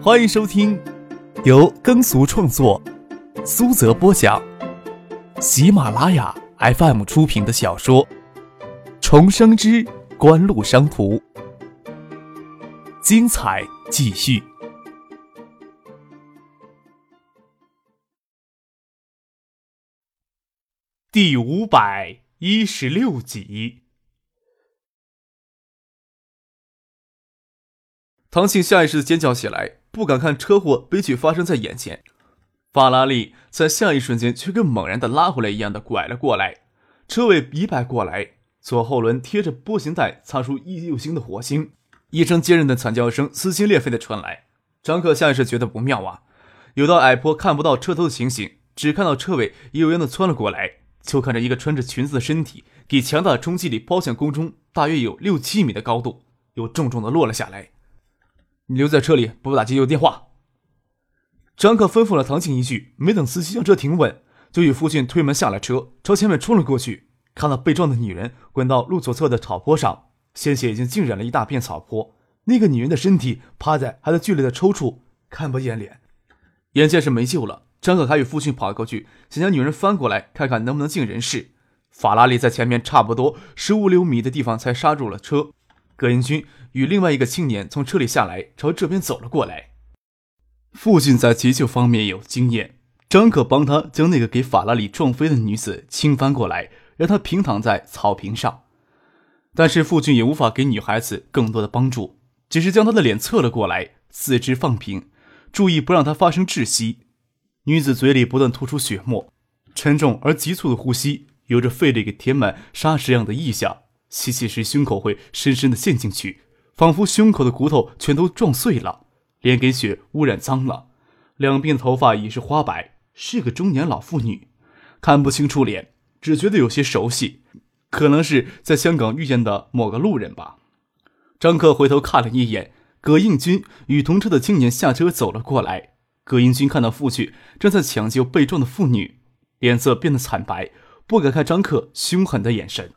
欢迎收听由耕俗创作、苏泽播讲、喜马拉雅 FM 出品的小说《重生之官路商途》，精彩继续，第五百一十六集。唐庆下意识的尖叫起来，不敢看车祸悲剧发生在眼前。法拉利在下一瞬间却跟猛然的拉回来一样的拐了过来，车尾一摆过来，左后轮贴着波形带擦出一又新的火星，一声坚韧的惨叫声撕心裂肺的传来。张克下意识觉得不妙啊，有道矮坡看不到车头的情形，只看到车尾悠悠的窜了过来，就看着一个穿着裙子的身体，给强大的冲击力抛向空中，大约有六七米的高度，又重重的落了下来。你留在车里，拨打急救电话。张克吩咐了唐静一句，没等司机将车停稳，就与父亲推门下了车，朝前面冲了过去。看到被撞的女人滚到路左侧的草坡上，鲜血已经浸染了一大片草坡。那个女人的身体趴在，还在剧烈的抽搐，看不见脸。眼见是没救了，张可还与父亲跑了过去，想将女人翻过来，看看能不能尽人事。法拉利在前面差不多十五六米的地方才刹住了车。葛英军与另外一个青年从车里下来，朝这边走了过来。父亲在急救方面有经验，张可帮他将那个给法拉利撞飞的女子轻翻过来，让她平躺在草坪上。但是父亲也无法给女孩子更多的帮助，只是将她的脸侧了过来，四肢放平，注意不让她发生窒息。女子嘴里不断吐出血沫，沉重而急促的呼吸，有着肺里给填满沙石样的异响。吸气时，胸口会深深的陷进去，仿佛胸口的骨头全都撞碎了。脸给血污染脏了，两鬓头发已是花白，是个中年老妇女，看不清楚脸，只觉得有些熟悉，可能是在香港遇见的某个路人吧。张克回头看了一眼，葛应军与同车的青年下车走了过来。葛应军看到父亲正在抢救被撞的妇女，脸色变得惨白，不敢看张克凶狠的眼神。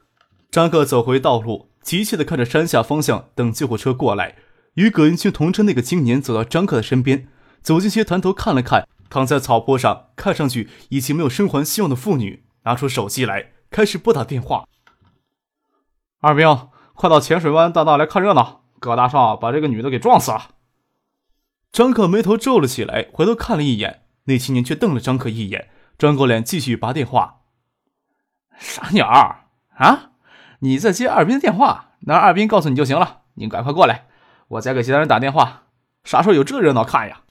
张克走回道路，急切地看着山下方向等救护车过来。与葛云清同车那个青年走到张克的身边，走近些，抬头看了看躺在草坡上、看上去已经没有生还希望的妇女，拿出手机来，开始拨打电话。二兵，快到浅水湾大道来看热闹！葛大少把这个女的给撞死了。张克眉头皱了起来，回头看了一眼，那青年却瞪了张克一眼，转过脸继续拔电话。傻鸟啊！你在接二斌的电话，那二斌告诉你就行了。你赶快过来，我再给其他人打电话。啥时候有这热闹看呀？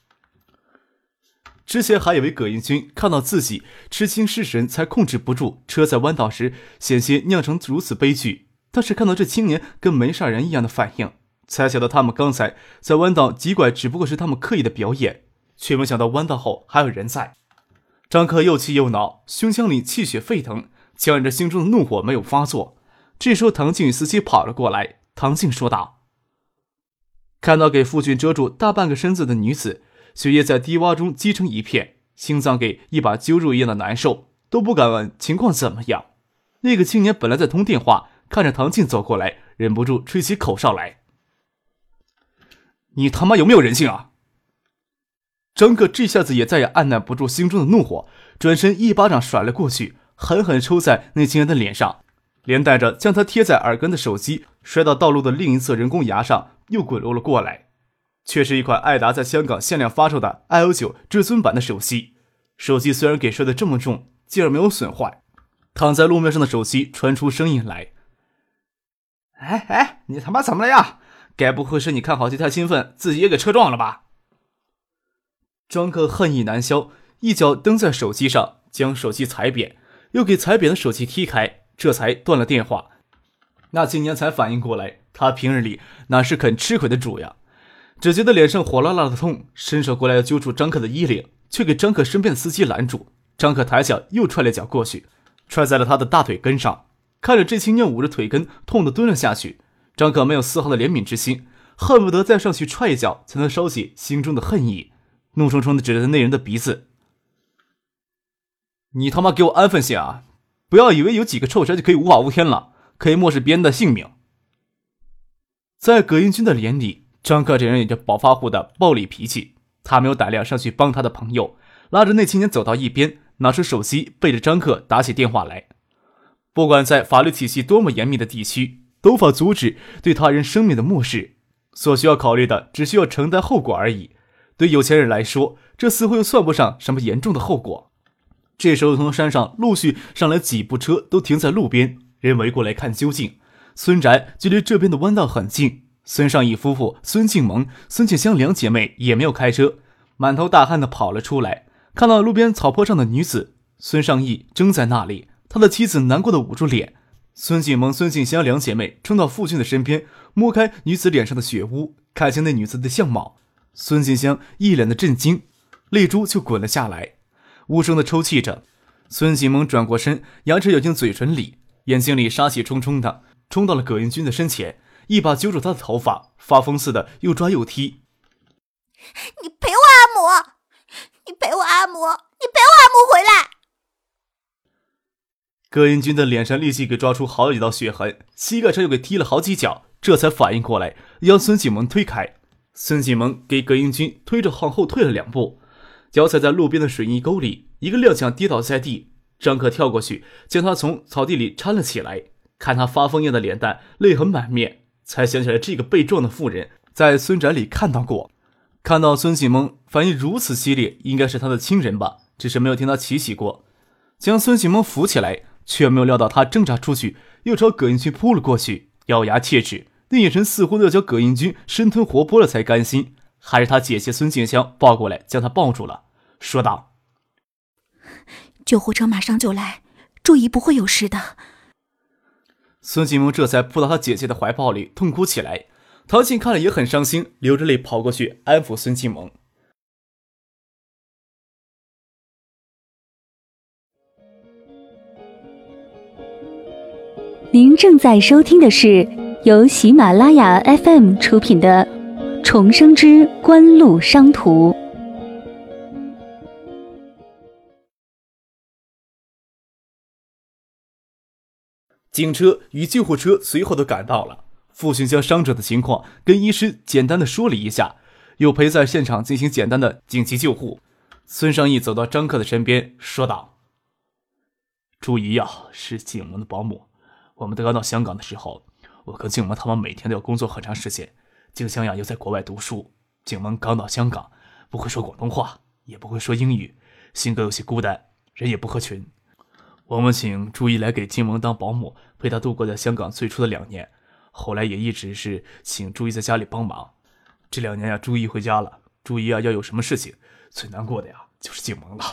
之前还以为葛英军看到自己痴心失神，才控制不住车在弯道时险些酿成如此悲剧。但是看到这青年跟没事人一样的反应，才晓得他们刚才在弯道急拐只不过是他们刻意的表演，却没想到弯道后还有人在。张克又气又恼，胸腔里气血沸腾，强忍着心中的怒火没有发作。这时候，唐静与司机跑了过来。唐静说道：“看到给父亲遮住大半个身子的女子，血液在低洼中积成一片，心脏给一把揪住一样的难受，都不敢问情况怎么样。”那个青年本来在通电话，看着唐静走过来，忍不住吹起口哨来：“你他妈有没有人性啊！”张克这下子也再也按捺不住心中的怒火，转身一巴掌甩了过去，狠狠抽在那青年的脸上。连带着将他贴在耳根的手机摔到道路的另一侧人工崖上，又滚落了过来。却是一款爱达在香港限量发售的 i o 九至尊版的手机。手机虽然给摔得这么重，竟然没有损坏。躺在路面上的手机传出声音来：“哎哎，你他妈怎么了呀？该不会是你看好戏太兴奋，自己也给车撞了吧？”张克恨意难消，一脚蹬在手机上，将手机踩扁，又给踩扁的手机踢开。这才断了电话，那青年才反应过来，他平日里哪是肯吃亏的主呀？只觉得脸上火辣辣的痛，伸手过来要揪住张克的衣领，却给张克身边的司机拦住。张克抬脚又踹了脚过去，踹在了他的大腿根上。看着这青年捂着腿根，痛得蹲了下去。张克没有丝毫的怜悯之心，恨不得再上去踹一脚，才能烧起心中的恨意，怒冲冲的指着那人的鼻子：“你他妈给我安分些啊！”不要以为有几个臭钱就可以无法无天了，可以漠视别人的性命。在葛英军的眼里，张克这人有着暴发户的暴力脾气，他没有胆量上去帮他的朋友，拉着那青年走到一边，拿出手机，背着张克打起电话来。不管在法律体系多么严密的地区，都无法阻止对他人生命的漠视。所需要考虑的，只需要承担后果而已。对有钱人来说，这似乎又算不上什么严重的后果。这时候，从山上陆续上来几部车，都停在路边，人围过来看究竟。孙宅距离这边的弯道很近，孙尚义夫妇、孙静萌、孙静香两姐妹也没有开车，满头大汗的跑了出来，看到路边草坡上的女子，孙尚义正在那里，他的妻子难过的捂住脸。孙静萌、孙静香两姐妹冲到父亲的身边，摸开女子脸上的血污，看清那女子的相貌。孙静香一脸的震惊，泪珠就滚了下来，无声的抽泣着。孙启萌转过身，牙齿咬进嘴唇里，眼睛里杀气冲冲的，冲到了葛英军的身前，一把揪住他的头发，发疯似的又抓又踢。你陪我阿母，你陪我阿母，你陪我阿母回来。葛英军的脸上立即给抓出好几道血痕，膝盖上又给踢了好几脚，这才反应过来，将孙启萌推开。孙启蒙给葛英军推着往后退了两步，脚踩在路边的水泥沟里，一个踉跄跌倒在地。张可跳过去，将他从草地里搀了起来。看他发疯一样的脸蛋，泪痕满面，才想起来这个被撞的妇人在孙宅里看到过。看到孙启蒙反应如此激烈，应该是他的亲人吧？只是没有听他提起过。将孙启蒙扶起来，却没有料到他挣扎出去，又朝葛英军扑了过去，咬牙切齿。那眼神似乎要将葛英军生吞活剥了才甘心，还是他姐姐孙静香抱过来将他抱住了，说道：“救护车马上就来，注意不会有事的。”孙静萌这才扑到他姐姐的怀抱里痛哭起来。唐静看了也很伤心，流着泪跑过去安抚孙静萌。您正在收听的是。由喜马拉雅 FM 出品的《重生之官路商途》，警车与救护车随后都赶到了。父亲将伤者的情况跟医师简单的说了一下，又陪在现场进行简单的紧急救护。孙尚义走到张克的身边，说道：“朱怡呀，是景文的保姆。我们刚到香港的时候。”我跟静文他们每天都要工作很长时间，静香呀又在国外读书。静萌刚到香港，不会说广东话，也不会说英语，性格有些孤单，人也不合群。我们请朱怡来给静萌当保姆，陪她度过在香港最初的两年。后来也一直是请朱怡在家里帮忙。这两年呀，朱怡回家了，朱怡啊要有什么事情，最难过的呀就是静萌了。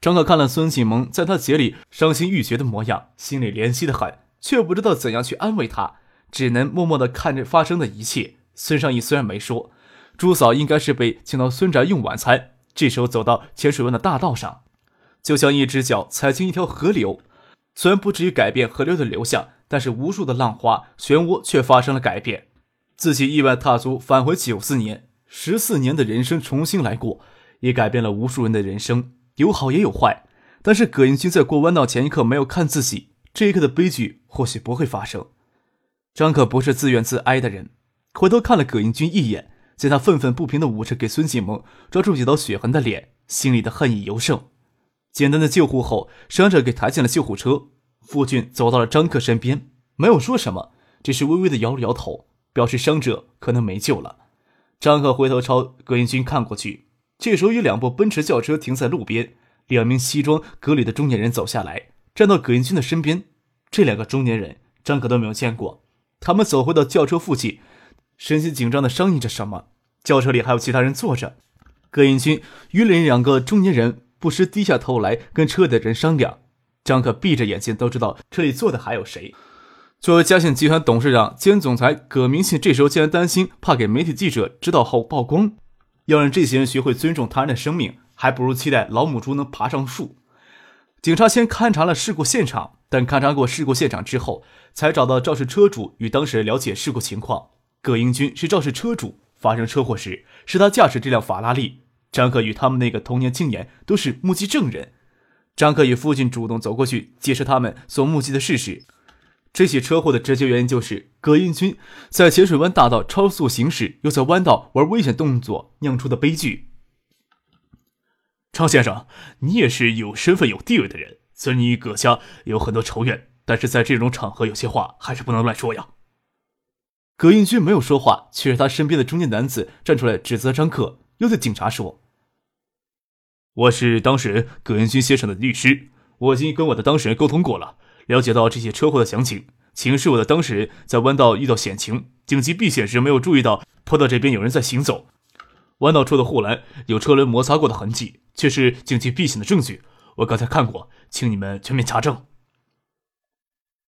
张可看了孙静萌在他嘴里伤心欲绝的模样，心里怜惜的很。却不知道怎样去安慰他，只能默默地看着发生的一切。孙尚义虽然没说，朱嫂应该是被请到孙宅用晚餐。这时候走到浅水湾的大道上，就像一只脚踩进一条河流。虽然不至于改变河流的流向，但是无数的浪花漩涡却发生了改变。自己意外踏足返回九四年，十四年的人生重新来过，也改变了无数人的人生，有好也有坏。但是葛英军在过弯道前一刻没有看自己。这一刻的悲剧或许不会发生。张可不是自怨自哀的人，回头看了葛英军一眼，见他愤愤不平的捂着给孙启萌抓住几道血痕的脸，心里的恨意尤盛。简单的救护后，伤者给抬进了救护车。傅俊走到了张克身边，没有说什么，只是微微的摇了摇头，表示伤者可能没救了。张克回头朝葛英军看过去，这时候有两部奔驰轿车停在路边，两名西装革履的中年人走下来。站到葛英军的身边，这两个中年人张可都没有见过。他们走回到轿车附近，神情紧张的商议着什么。轿车里还有其他人坐着。葛英军与那两个中年人不时低下头来跟车里的人商量。张可闭着眼睛都知道车里坐的还有谁。作为嘉信集团董事长兼总裁葛明信，这时候竟然担心，怕给媒体记者知道后曝光。要让这些人学会尊重他人的生命，还不如期待老母猪能爬上树。警察先勘察了事故现场，但勘察过事故现场之后，才找到肇事车主与当事人了解事故情况。葛英军是肇事车主，发生车祸时是他驾驶这辆法拉利。张克与他们那个童年青年都是目击证人。张克与父亲主动走过去解释他们所目击的事实。这起车祸的直接原因就是葛英军在浅水湾大道超速行驶，又在弯道玩危险动作，酿出的悲剧。张先生，你也是有身份有地位的人，虽然你与葛家有很多仇怨，但是在这种场合，有些话还是不能乱说呀。葛应军没有说话，却是他身边的中年男子站出来指责张克，又对警察说：“我是当事人葛印军先生的律师，我已经跟我的当事人沟通过了，了解到这些车祸的详情。”请示我的当事人在弯道遇到险情，紧急避险时没有注意到坡道这边有人在行走，弯道处的护栏有车轮摩擦过的痕迹，却是紧急避险的证据。我刚才看过，请你们全面查证。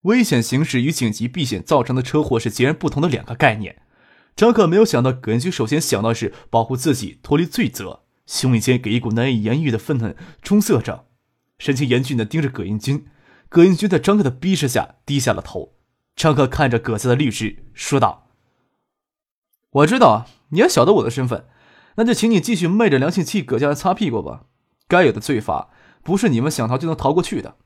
危险行驶与紧急避险造成的车祸是截然不同的两个概念。张可没有想到葛云军首先想到是保护自己脱离罪责，胸里间给一股难以言喻的愤恨冲塞着，神情严峻的盯着葛云军。葛云军在张克的逼视下低下了头。张克看着葛家的律师说道：“我知道你也晓得我的身份，那就请你继续昧着良心替葛家人擦屁股吧。该有的罪罚，不是你们想逃就能逃过去的。”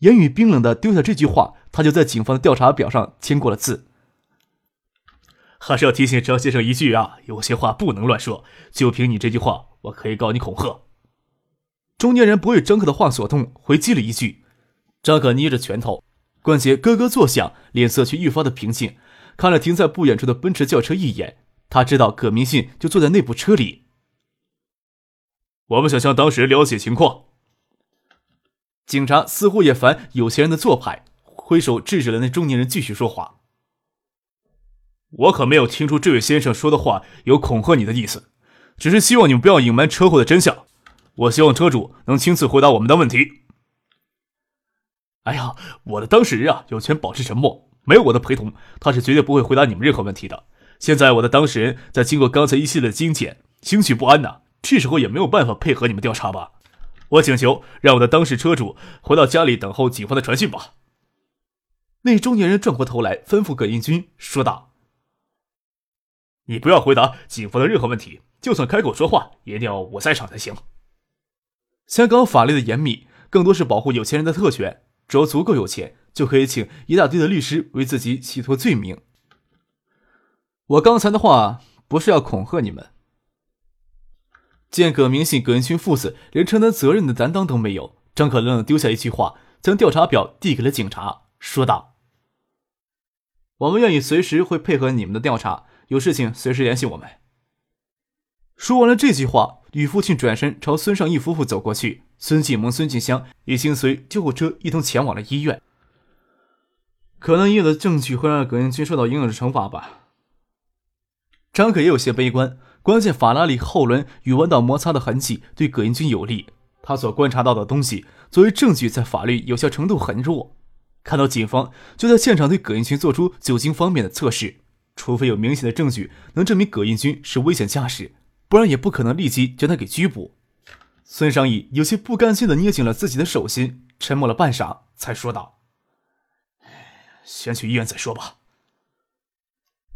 言语冰冷的丢下这句话，他就在警方的调查表上签过了字。还是要提醒张先生一句啊，有些话不能乱说。就凭你这句话，我可以告你恐吓。中年人不为张克的话所动，回击了一句。张克捏着拳头。关节咯咯作响，脸色却愈发的平静，看了停在不远处的奔驰轿车一眼。他知道葛明信就坐在那部车里。我们想向当事人了解情况。警察似乎也烦有钱人的做派，挥手制止了那中年人继续说话。我可没有听出这位先生说的话有恐吓你的意思，只是希望你们不要隐瞒车祸的真相。我希望车主能亲自回答我们的问题。哎呀，我的当事人啊，有权保持沉默。没有我的陪同，他是绝对不会回答你们任何问题的。现在我的当事人在经过刚才一系列的精简，情绪不安呢，这时候也没有办法配合你们调查吧？我请求让我的当事车主回到家里等候警方的传讯吧。那中年人转过头来，吩咐葛英军说道：“你不要回答警方的任何问题，就算开口说话，也一定要我在场才行。香港法律的严密，更多是保护有钱人的特权。”只要足够有钱，就可以请一大堆的律师为自己洗脱罪名。我刚才的话不是要恐吓你们。见葛明信、葛云勋父子连承担责任的担当都没有，张可愣丢下一句话，将调查表递给了警察，说道：“我们愿意随时会配合你们的调查，有事情随时联系我们。”说完了这句话，吕父亲转身朝孙尚义夫妇走过去。孙继萌、孙静香已经随救护车一同前往了医院。可能医院的证据会让葛英军受到应有的惩罚吧。张可也有些悲观，关键法拉利后轮与弯道摩擦的痕迹对葛英军有利，他所观察到的东西作为证据，在法律有效程度很弱。看到警方就在现场对葛英军做出酒精方面的测试，除非有明显的证据能证明葛英军是危险驾驶，不然也不可能立即将他给拘捕。孙尚义有些不甘心的捏紧了自己的手心，沉默了半晌，才说道：“先去医院再说吧。”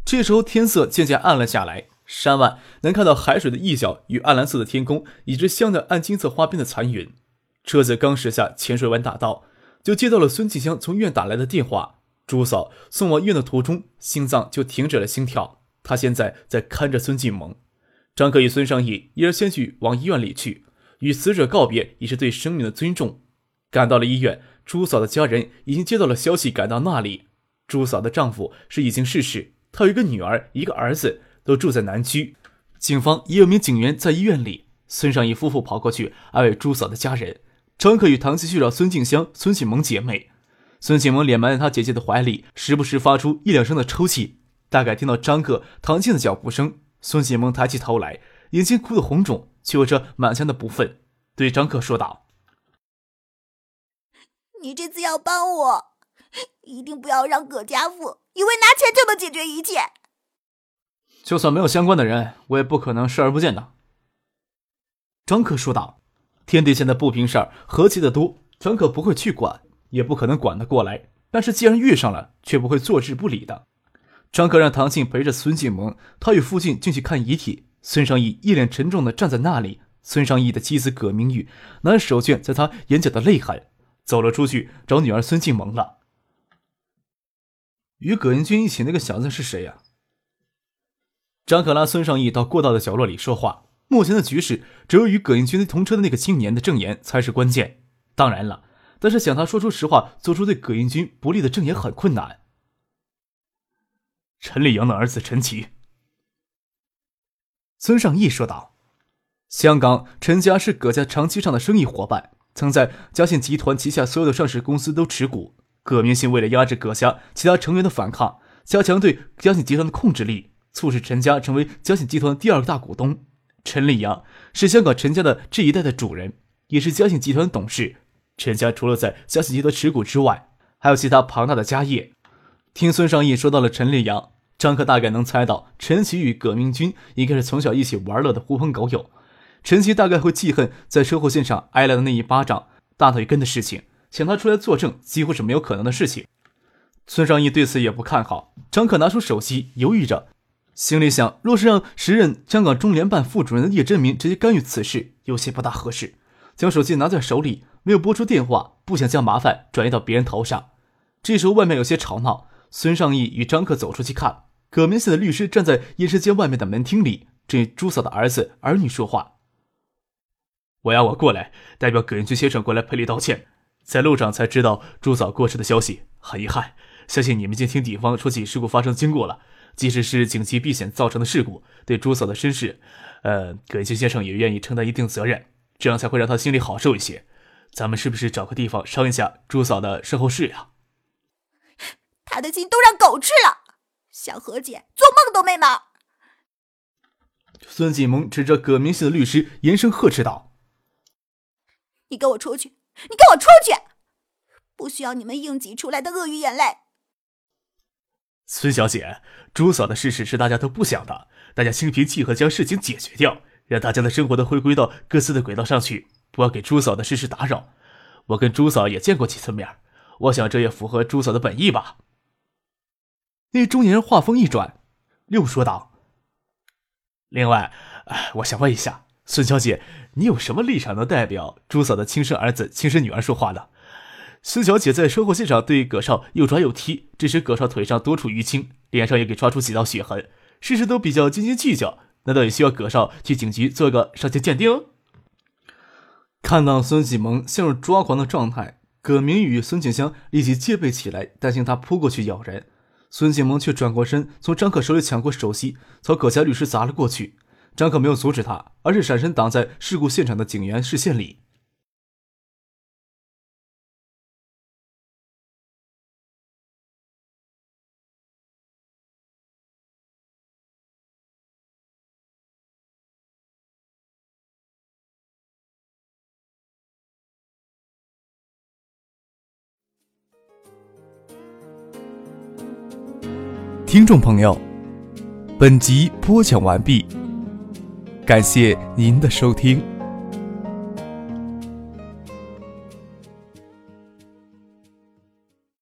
这时候天色渐渐暗了下来，山外能看到海水的一角与暗蓝色的天空，以及镶在暗金色花边的残云。车子刚驶下浅水湾大道，就接到了孙继香从医院打来的电话：朱嫂送往医院的途中，心脏就停止了心跳。她现在在看着孙继萌。张可与孙尚义一人先去往医院里去。与死者告别也是对生命的尊重。赶到了医院，朱嫂的家人已经接到了消息，赶到那里。朱嫂的丈夫是已经逝世，她有一个女儿，一个儿子，都住在南区。警方也有名警员在医院里。孙尚义夫妇跑过去安慰朱嫂的家人。张克与堂妻去找孙静香、孙启萌姐妹。孙启萌脸埋在她姐姐的怀里，时不时发出一两声的抽泣。大概听到张克、唐静的脚步声，孙启萌抬起头来，眼睛哭得红肿。却有着满腔的不忿，对张克说道：“你这次要帮我，一定不要让葛家富以为拿钱就能解决一切。就算没有相关的人，我也不可能视而不见的。”张克说道：“天地间的不平事儿何其的多，张克不会去管，也不可能管得过来。但是既然遇上了，却不会坐视不理的。”张克让唐静陪着孙静萌，他与父亲进去看遗体。孙尚义一脸沉重的站在那里，孙尚义的妻子葛明玉拿手绢在他眼角的泪痕，走了出去找女儿孙静萌了。与葛云军一起那个小子是谁呀？张可拉孙尚义到过道的角落里说话。目前的局势，只有与葛英军同车的那个青年的证言才是关键。当然了，但是想他说出实话，做出对葛英军不利的证言很困难。陈立阳的儿子陈奇，孙尚义说道：“香港陈家是葛家长期上的生意伙伴，曾在嘉信集团旗下所有的上市公司都持股。葛明信为了压制葛家其他成员的反抗，加强对嘉信集团的控制力，促使陈家成为嘉信集团第二大股东。”陈立阳是香港陈家的这一代的主人，也是嘉信集团的董事。陈家除了在嘉信集团持股之外，还有其他庞大的家业。听孙尚义说到了陈立阳，张克大概能猜到陈奇与葛明军应该是从小一起玩乐的狐朋狗友。陈奇大概会记恨在车祸现场挨来的那一巴掌、大腿根的事情，请他出来作证几乎是没有可能的事情。孙尚义对此也不看好。张克拿出手机，犹豫着。心里想，若是让时任香港中联办副主任的叶振明直接干预此事，有些不大合适。将手机拿在手里，没有拨出电话，不想将麻烦转移到别人头上。这时候外面有些吵闹，孙尚义与张克走出去看，葛明信的律师站在验尸间外面的门厅里，正与朱嫂的儿子儿女说话。我要我过来，代表葛云军先生过来赔礼道歉。在路上才知道朱嫂过世的消息，很遗憾。相信你们已经听警方说起事故发生经过了。即使是紧急避险造成的事故，对朱嫂的身世，呃，葛金先生也愿意承担一定责任，这样才会让他心里好受一些。咱们是不是找个地方商一下朱嫂的身后事呀？他的心都让狗吃了，想和解，做梦都没门！孙锦萌指着葛明信的律师，严声呵斥道：“你给我出去！你给我出去！不需要你们硬挤出来的鳄鱼眼泪！”孙小姐，朱嫂的事实是大家都不想的，大家心平气和将事情解决掉，让大家的生活都回归到各自的轨道上去，不要给朱嫂的事实打扰。我跟朱嫂也见过几次面，我想这也符合朱嫂的本意吧。那中年人话锋一转，又说道：“另外，我想问一下，孙小姐，你有什么立场能代表朱嫂的亲生儿子、亲生女儿说话呢？”孙小姐在车祸现场对葛少又抓又踢，致使葛少腿上多处淤青，脸上也给抓出几道血痕，事事都比较斤斤计较。难道也需要葛少去警局做个伤情鉴定？看到孙启萌陷入抓狂的状态，葛明与孙景香立即戒备起来，担心他扑过去咬人。孙启萌却转过身，从张可手里抢过手机，朝葛家律师砸了过去。张可没有阻止他，而是闪身挡在事故现场的警员视线里。听众朋友，本集播讲完毕，感谢您的收听。